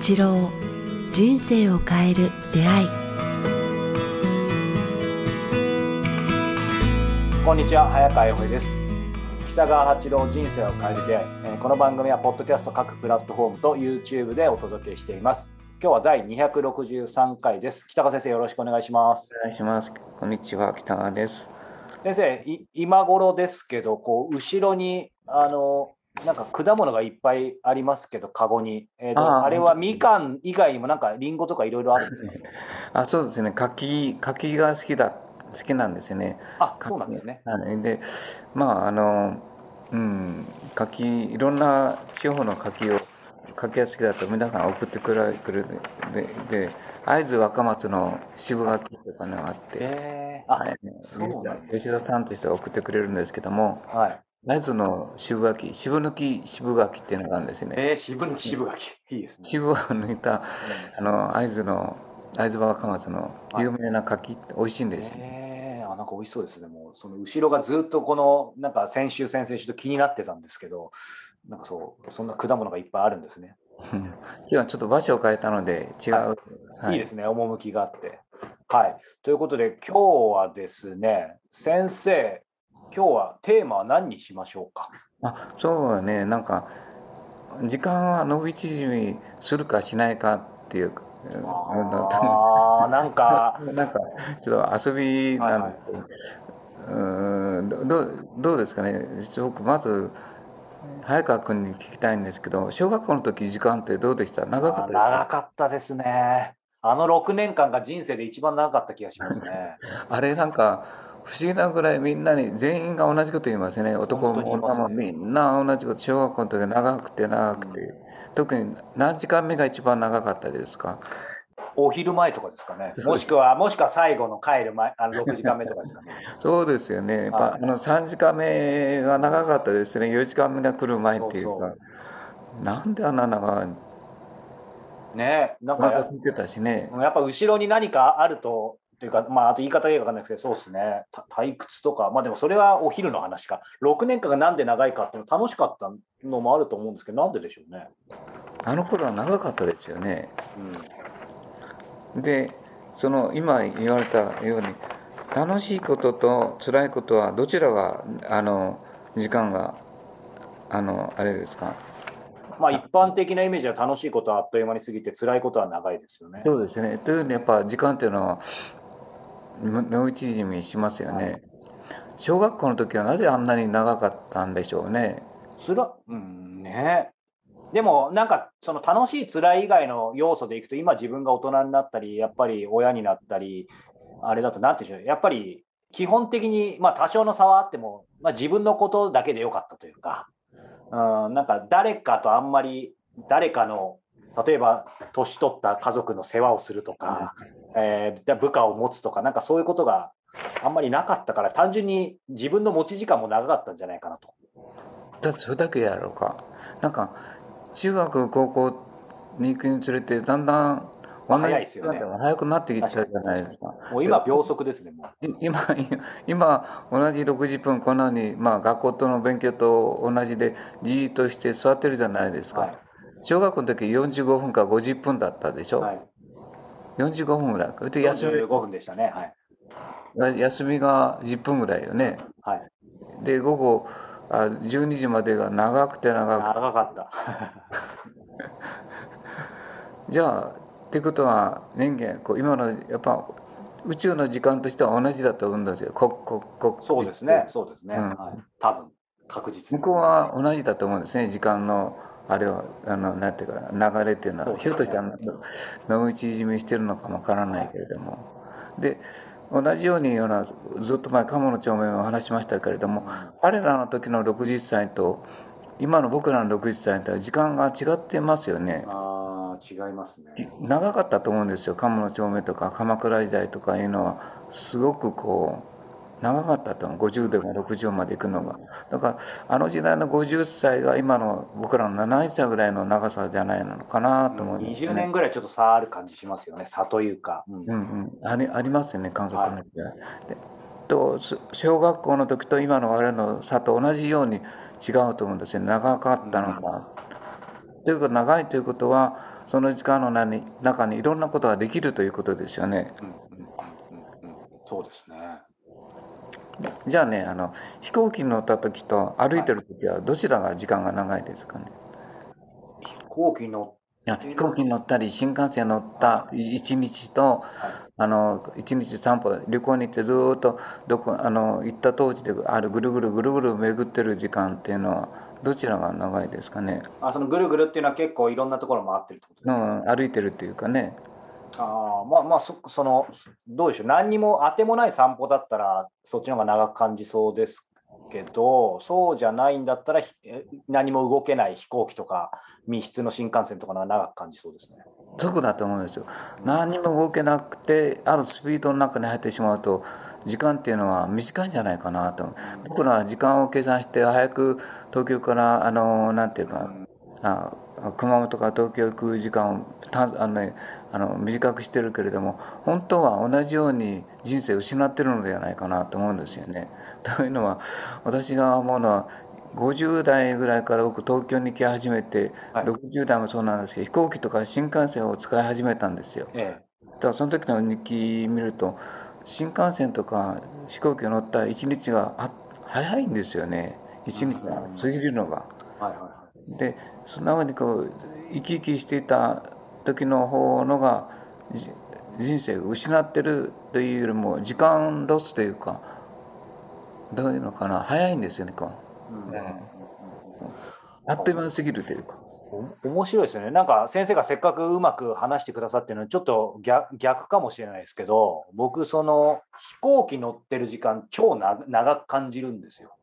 八郎人生を変える出会い。こんにちは早川洋平です。北川八郎人生を変える出会い。えーこの番組はポッドキャスト各プラットフォームと YouTube でお届けしています。今日は第263回です。北川先生よろしくお願いします。お願いします。こんにちは、北川です。先生い今頃ですけどこう後ろにあのなんか果物がいっぱいありますけどカゴに、えーとあーあれはみかん以外にもなんかリンゴとかいろいろあるんですね あ、そうですね。柿、柿が好きだ、好きなんですね。あそうなんですね。はい。で、まあ、あの、うん、柿、いろんな地方の柿を、柿が好きだと皆さん送ってくれくるで、で、会津若松の渋柿とかのがあって、えー、あ、はい。そうな吉田さんという人が送ってくれるんですけども、はい会津の渋柿、渋抜き渋柿っていうのがあるんですね。えー、渋抜き渋柿いいですね渋を抜いた、あの、会津の、会津若松の有名な柿って美味しいんですよ。えー、あなんか美味しそうですね。もうその後ろがずっとこのなんか先週先々週と気になってたんですけど、なんかそうそんな果物がいっぱいあるんですね。うん今日はちょっと場所を変えたので違う。はいい、いですね。趣があって。はい。ということで今日はですね、先生、今日はテーマは何にしましょうか？あ、そうだね。なんか、時間は伸び縮みするかしないかっていう。うんああ、なんか、なんか、ちょっと遊びはいはいなんですけど、うーんどどうですかね？僕、まず、早川君に聞きたいんですけど、小学校の時時間ってどうでした？長かったですあー長かかったですね。あの6年間が人生で一番長かった気がしますね。あれなんか不思議なぐらいみんなに全員が同じこと言いますね。男も女もみんな同じこと小学校の時は長くて長くて、特に何時間目が一番長かったですか？お昼前とかですかね。そうもしくは、もしくは最後の帰る前、あの6時間目とかですかね。そうですよね。やっぱ、はいあの3時間目が長かったですね。4時間目が来る前っていうそうかなんであんな長いねなんか空いてたしね。やっぱ後ろに何かあると、というか、まあ、あと言い方がいいか分かんないですけど、そうですね、た退屈とか、まあでもそれはお昼の話か、6年間がなんで長いかっていうの楽しかったのもあると思うんですけど、なんででしょうね。あの頃は長かったですよね。うん、でその今言われたように楽しいことと辛いことはどちらがあの時間があのあれですか？まあ一般的なイメージは楽しいことはあっという間に過ぎて、辛いことは長いですよね。そうですね。というふうにやっぱ時間っていうのは伸び縮みしますよね。小学校の時はなぜあんなに長かったんでしょうね。つら、うんね。でもなんかその楽しい辛い以外の要素でいくと今自分が大人になったりやっぱり親になったりあれだとなんていうんでしょう。やっぱり基本的にまあ多少の差はあっても、まあ、自分のことだけでよかったというか、うん、なんか誰かとあんまり誰かの例えば年取った家族の世話をするとか、えー部下を持つとかなんかそういうことがあんまりなかったから単純に自分の持ち時間も長かったんじゃないかなと。だってそれだけやろうか。なんか中学高校に行くにつれてだんだんまあ早いですよね。早くなってきたじゃないですか。もう今秒速ですね、今、今、同じ60分、こんなに、まあ、学校との勉強と同じで、じーっとして座ってるじゃないですか。はい。小学校の時45分か50分だったでしょ。はい、45分ぐらい。休45分でしたね。はい。み、休みが10分ぐらいよね。はい、で、午後あ12時までが長くて長くて。長かった。じゃあ、ってことは、人間、こう今の、やっぱ、宇宙の時間としては同じだと思うんですよ。こここそうですね、そうですね。うんはい、多分確実に。向こうは同じだと思うんですね、時間の、あれは、あの、なんていうか、流れっていうのは、ひょっとしたら、伸び縮みしてるのかもわからないけれども。で、同じように、ような、ずっと前、鴨の町名も話しましたけれども、彼らの時の60歳と、今の僕らの60歳とは時間が違ってますよね。ああ、違いますね。長かったと思うんですよ、鴨の町名とか鎌倉時代とかいうのは、すごくこう、長かったと思う、50でも60まで行くのが。だから、あの時代の50歳が今の僕らの70歳ぐらいの長さじゃないのかなと思います、20年ぐらいちょっと差ある感じしますよね、差というか。うんうんうん、ありありますよね、感覚の違い。でとす小学校の時と今の我々の差と同じように違うと思うんですよ、長かったのか。というか長いということはその時間の中に中にいろんなことができるということですよね。うんうんうんうんうんそうですね。じゃあねあの飛行機に乗った時と歩いてる時はどちらが時間が長いですかね？飛行機乗っいや飛行機に乗ったり新幹線に乗った一日とあの一日散歩旅行に行ってずーっとどこあの行った当時であるぐるぐるぐるぐる巡ってる時間っていうのはどちらが長いですかね、あそのぐるぐるっていうのは結構いろんなところ回ってるってことですか、うん、歩いてるっていうかねああまあまあそそのどうでしょう。何にも当てもない散歩だったらそっちの方が長く感じそうですけどそうじゃないんだったら何も動けない飛行機とか密室の新幹線とかのが長く感じそうですね。そこだと思うんですよ。何にも動けなくてあるスピードの中に入ってしまうと時間っていうのは短いんじゃないかなと。僕らは時間を計算して早く東京からあのなんていうかあ熊本から東京行く時間をたあの、ね、あの短くしてるけれども本当は同じように人生を失ってるのではないかなと思うんですよね。というのは私が思うのは50代ぐらいから僕東京に来始めて、はい60代もそうなんですけど飛行機とか新幹線を使い始めたんですよ。えだからその時の日記見ると新幹線とか飛行機に乗った一日があ早いんですよね一日が過ぎるのが。はいはい。でそんなにこう生き生きしていた時の方のがじ人生を失ってるというよりも時間ロスというかどういうのかな早いんですよねこうんうあっという間に過ぎるというか。お面白いですよね。なんか先生がせっかくうまく話してくださってるのにちょっと逆逆かもしれないですけど僕その飛行機乗ってる時間超な長く感じるんですよ。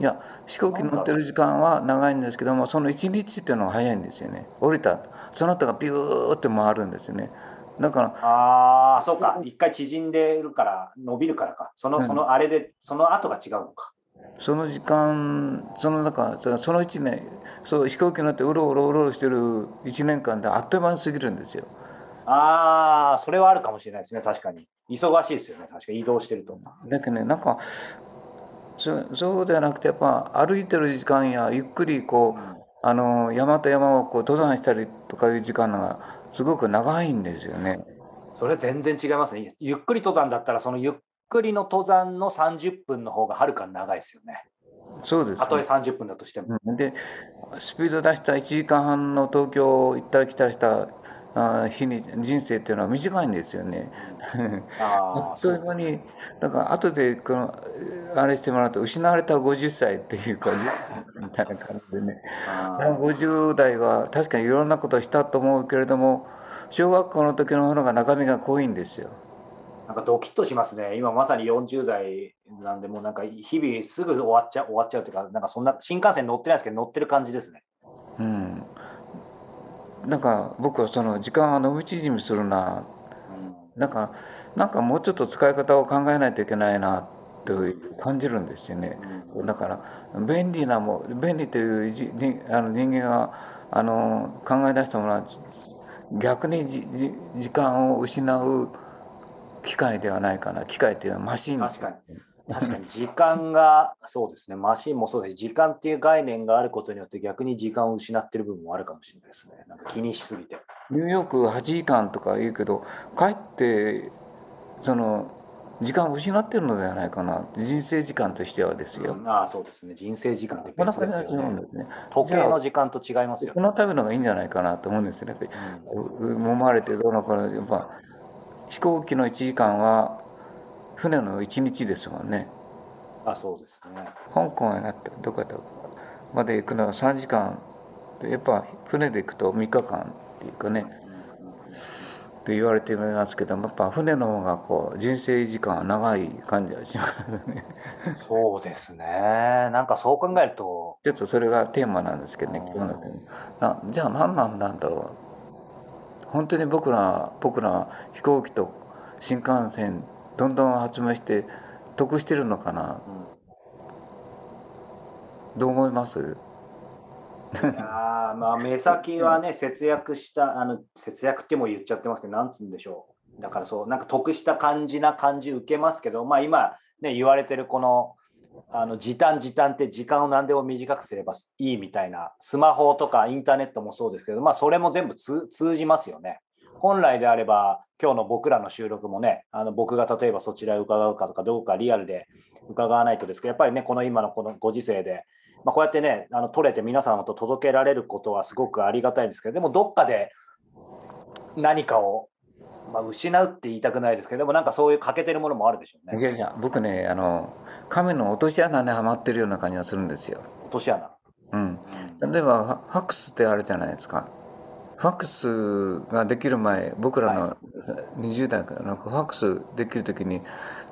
いや飛行機に乗ってる時間は長いんですけどもその一日っていうのが早いんですよね。降りたその後がピューって回るんですよね。だからああそうか。一回縮んでるから伸びるからか。そのうん。そのあれでその後が違うのか。その時間その中その1年そう飛行機に乗ってうろうろうろうろしてる1年間であっという間に過ぎるんですよ。ああそれはあるかもしれないですね。確かに。忙しいですよね。確かに。移動してると。だけどねなんかそそうではなくてやっぱ歩いてる時間やゆっくりこうあの山と山をこう登山したりとかいう時間がすごく長いんですよね。それ全然違いますね。ゆっくり登山だったらそのゆっくりの登山の30分の方がはるかに長いですよね。そうです、たとえ30分だとしても。うんでスピード出した1時間半の東京行ったり来たりしたあ日に人生っていうのは短いんですよね。あ っという間にだから後でこのあれしてもらうと失われた50歳っていうかみたいな感じでねああの50代は確かにいろんなことをしたと思うけれども小学校の時の方が中身が濃いんですよ。なんかドキッとしますね。今まさに40代なんで、もうなんか日々すぐ終わっちゃう、終わっちゃうというか、なんかそんな新幹線乗ってないですけど、乗ってる感じですね。なんか僕はその時間は伸び縮みするななんかなんかもうちょっと使い方を考えないといけないなと感じるんですよね。だから便利なも便利というにあの人間があの考え出したものは逆にじじ時間を失う機械ではないかな機械というのはマシン確かに。確かに時間が、そうですね、マシンもそうです時間っていう概念があることによって逆に時間を失ってる部分もあるかもしれないですね。なんか気にしすぎて。ニューヨーク8時間とか言うけどかえってその時間を失ってるのではないかな人生時間としてはですよ。ああ、そうですね。人生時間って別ですよね。ですね。時計の時間と違いますよこのためのがいいんじゃないかなと思うんですよね。揉まれてどうのこうのやっぱ飛行機の1時間は船の1日ですもんね。あそうですね。香港へなってどこやったかまで行くのは3時間でやっぱ船で行くと3日間っていうかねと言われていますけどやっぱ船の方がこう人生時間は長い感じはしますねそうですね。なんかそう考えると、ちょっとそれがテーマなんですけどね今日のテーじゃあ何なんだろう本当に僕ら僕ら飛行機と新幹線どんどん発明して得してるのかな？どう思います？いやまあ目先はね、節約した、あの節約っても言っちゃってますけど、なんつうんでしょう。だからそう、なんか得した感じな感じ受けますけど、まあ今、ね、言われてるこのあの時短時短って時間を何でも短くすればいいみたいなスマホとかインターネットもそうですけど、まあ、それも全部通じますよね。本来であれば今日の僕らの収録もねあの僕が例えばそちらへ伺うかとかどうかリアルで伺わないとですけどやっぱりねこの今のこのご時世で、まあ、こうやってねあの取れて皆様と届けられることはすごくありがたいんですけどでもどっかで何かをまあ、失うって言いたくないですけど、でもなんかそういう欠けてるものもあるでしょうね。いやいや、僕ね、あの、亀の落とし穴にはまってるような感じがするんですよ。落とし穴うん。例えば、ファックスってあるじゃないですか。ファックスができる前、僕らの20代からのファックスできるときに、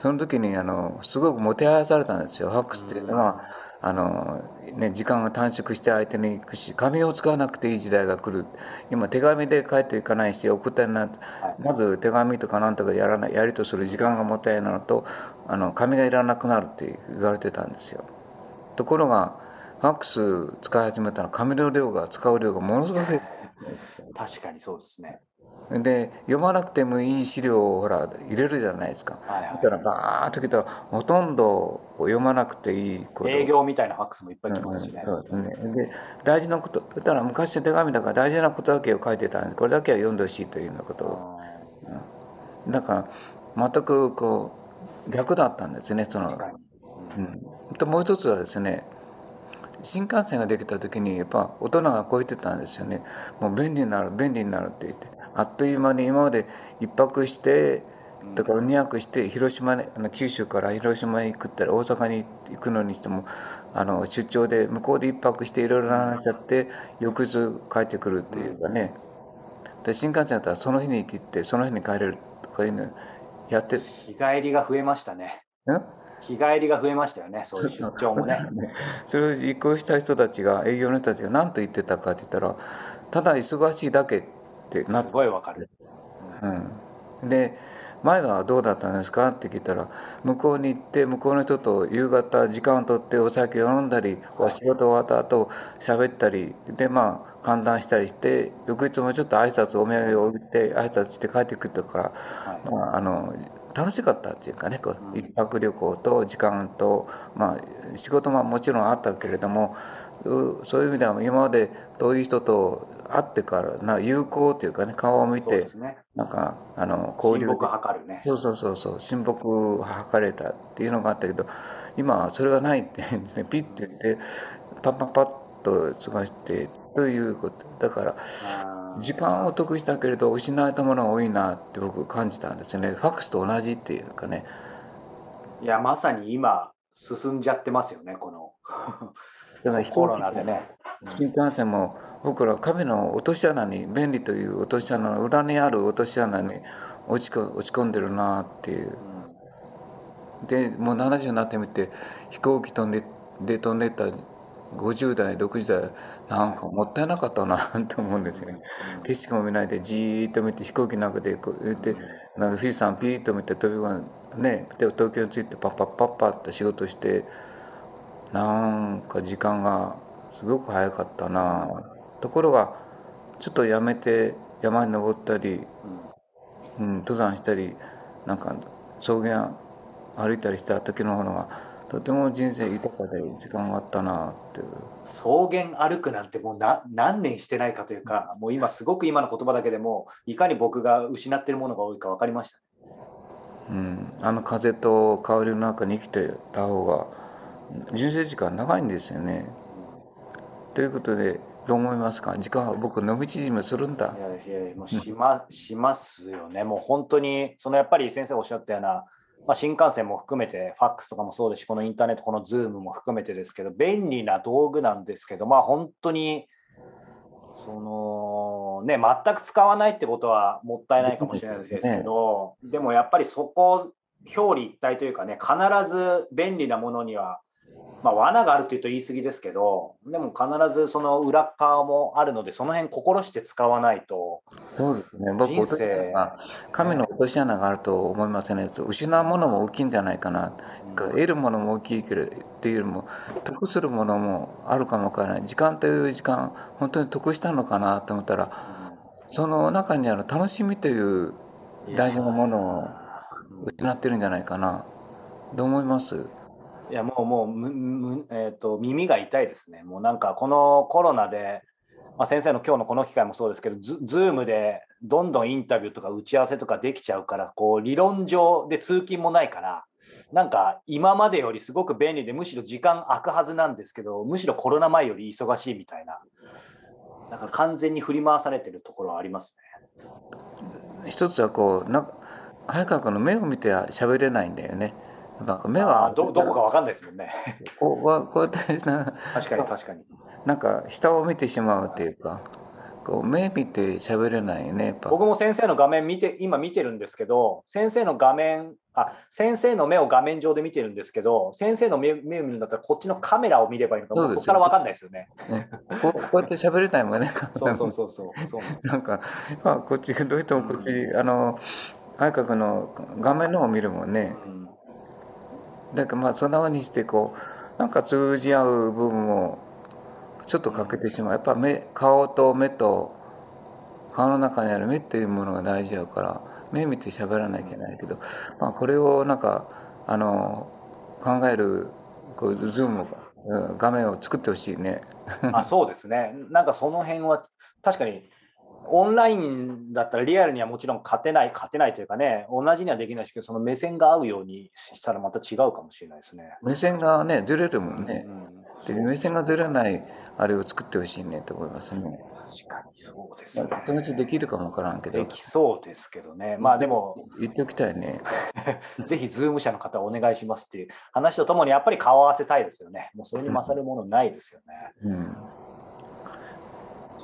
その時にあのすごくもてはやされたんですよ。ファックスっていうのは、あの、ね、時間が短縮して相手に行くし、紙を使わなくていい時代が来る。今、手紙で書いていかないし、送ったりな、まず手紙とかなんとかやらない、やりとする時間がもったいないのと、あの、紙がいらなくなるって言われてたんですよ。ところが、ファックス使い始めたら紙の量が、使う量がものすごく確かにそうですね。で読まなくてもいい資料をほら入れるじゃないですか。はいはい、だからバーッと来たらほとんど読まなくていいこと。営業みたいなファックスもいっぱい来ますしね。うんうん、ですね。で大事なこと、だから昔の手紙だから大事なことだけを書いてたんでこれだけは読んでほしいというようなことを。うん、だから全くこう逆だったんですねその。うん、ともう一つはですね新幹線ができた時にやっぱ大人がこう言ってたんですよね。もう便利になる便利になるって言って。あっという間に今まで1泊してだから2泊して広島あの九州から広島に行くったら大阪に行くのにしてもあの出張で向こうで1泊していろいろな話し合って翌日帰ってくるっていうかね。で新幹線だったらその日に切ってその日に帰れるとかいうのやって。日帰りが増えましたね。日帰りが増えましたよね、そういう出張もね。それを実行した人たちが、営業の人たちが何と言ってたかって言ったら、ただ忙しいだけってなすごいわかる。うん。で、前はどうだったんですかって聞いたら、向こうに行って、向こうの人と夕方時間を取ってお酒を飲んだり、お仕事終わった後喋ったり、で、まあ、歓談したりして、翌日もちょっと挨拶、お土産を置いて、挨拶して帰ってくるから、はい、まあ、あの、楽しかったっていうかね、こう一泊旅行と時間と、まあ、仕事ももちろんあったけれども、そういう意味では今までどういう人と会ってからな友好っていうかね顔を見て、ね、なんかあの交流親睦図るね。そうそうそうそう親睦図れたっていうのがあったけど今はそれがないって言うんですね。ピッて言ってパッパッパッと過ごしてということ。だから時間を得したけれど失われたものが多いなって僕感じたんですよね。ファックスと同じっていうかね。いやまさに今進んじゃってますよねこの。コロナでね。新幹線も僕ら亀の落とし穴に便利という落とし穴の裏にある落とし穴に落ち落ち込んでるなっていう、でもう70になってみて飛行機飛んでで飛んでった50代60代なんかもったいなかったなと思うんですよね。景色も見ないでじーっと見て飛行機の中でこう言ってなんか富士山ピーッと見て飛び込んでねで東京に着いてパッパッパッパッと仕事してなんか時間がすごく早かったなところがちょっとやめて山に登ったり、うん、登山したりなんか草原歩いたりした時の方がとても人生豊かで時間があったなっていう草原歩くなんてもう何年してないかというかもう今すごく今の言葉だけでもいかに僕が失ってるものが多いか分かりました、うん、あの風と香りの中に生きてた方が人生時間長いんですよね。ということでどう思いますか？時間は僕伸び縮みするんだ。いやいやもうしましますよね。もう本当にそのやっぱり先生おっしゃったような、まあ、新幹線も含めてファックスとかもそうですしこのインターネットこのズームも含めてですけど便利な道具なんですけどまあ本当にそのね全く使わないってことはもったいないかもしれないですけど、でもやっぱりそこ表裏一体というかね必ず便利なものにはまあ、罠があるというと言い過ぎですけど、でも必ずその裏側もあるので、その辺心して使わないと。そうですね、僕、人生。神の落とし穴があると思いますね、失うものも大きいんじゃないかな、うん、得るものも大きいけどっていうよりも、得するものもあるかもわからない、時間という時間、本当に得したのかなと思ったら、うん、その中にある楽しみという大事なものを失ってるんじゃないかな、どう思いますいやもうもうむむ、えーと、耳が痛いですね。もうなんかこのコロナで、まあ、先生の今日のこの機会もそうですけど、ズームでどんどんインタビューとか打ち合わせとかできちゃうから、こう理論上で通勤もないから、なんか今までよりすごく便利で、むしろ時間空くはずなんですけど、むしろコロナ前より忙しいみたいな、なんか完全に振り回されてるところはありますね。一つはこうな早川君の目を見ては喋れないんだよね。なんか目がどどこかわかんないですもんね。こうこうやってな確かに確かに。なんか下を見てしまうっていうか。こう目見て喋れないね僕も先生の画面見て今見てるんですけど先生の画面あ先生の目を画面上で見てるんですけど先生の目目を見るんだったらこっちのカメラを見ればいいのかそこから分かんないですよね。ねここうやって喋れないもんね。そうそうそうそうそう なんか、まあ、こっちどうしてもこっち、あの愛覚の画面の方を見るもんね。だかまあそんなふうにしてこうなんか通じ合う部分もちょっと欠けてしまうやっぱ目顔と目と顔の中にある目っていうものが大事やから目見て喋らなきゃいけないけど、まあ、これをなんかあの考えるこうズーム画面を作ってほしいね。あそうですねなんかその辺は確かにオンラインだったらリアルにはもちろん勝てない、勝てないというかね、同じにはできないしけど、その目線が合うようにしたらまた違うかもしれないですね。目線がね、ずれるもんね。うん、で目線がずれないあれを作ってほしいねと思いますね。確かにそうですね。そのうちできるかもわからんけど。できそうですけどね。まあでも。言っておきたいね。ぜひ、ズーム社の方お願いしますっていう話とともに、やっぱり顔合わせたいですよね。もうそれに勝るものないですよね。うん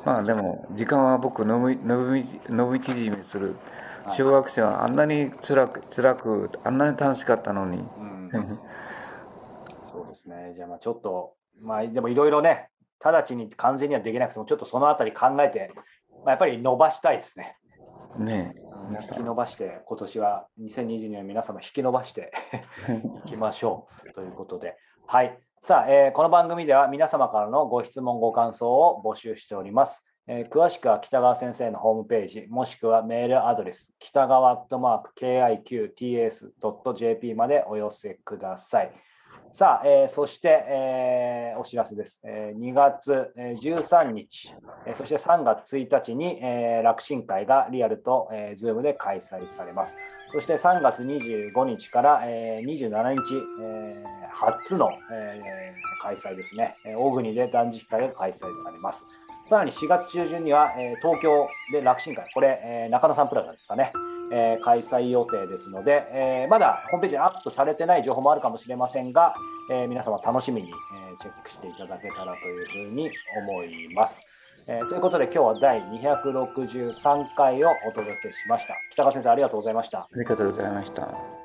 まあでも時間は僕伸び伸び縮みする。小学生はあんなに辛く辛くあんなに楽しかったのに、うん、そうですね。じゃあまあちょっとまあでもいろいろね直ちに完全にはできなくてもちょっとそのあたり考えて、まあ、やっぱり伸ばしたいですね。ね引き伸ばして今年は2022年皆様引き伸ばして いきましょう。ということで。はいさあ、えー、この番組では皆様からのご質問、ご感想を募集しております。えー、詳しくは北川先生のホームページ、もしくはメールアドレス、北川アットマーク KIQTS.jp までお寄せください。さあ、えー、そして、えー、お知らせです。えー、2月13日、えー、そして3月1日に、えー、楽神会がリアルと、えー、ズームで開催されます。そして3月25日から、えー、27日、えー、初の、えー、開催ですね。大国で断食会が開催されます。さらに4月中旬には、えー、東京で楽神会、これ、えー、中野サンプラザですかね。えー、開催予定ですので、えー、まだホームページにアップされてない情報もあるかもしれませんが、えー、皆様楽しみに、えチェックしていただけたらというふうに思います。えということで今日は第263回をお届けしました。北川先生ありがとうございました。ありがとうございました。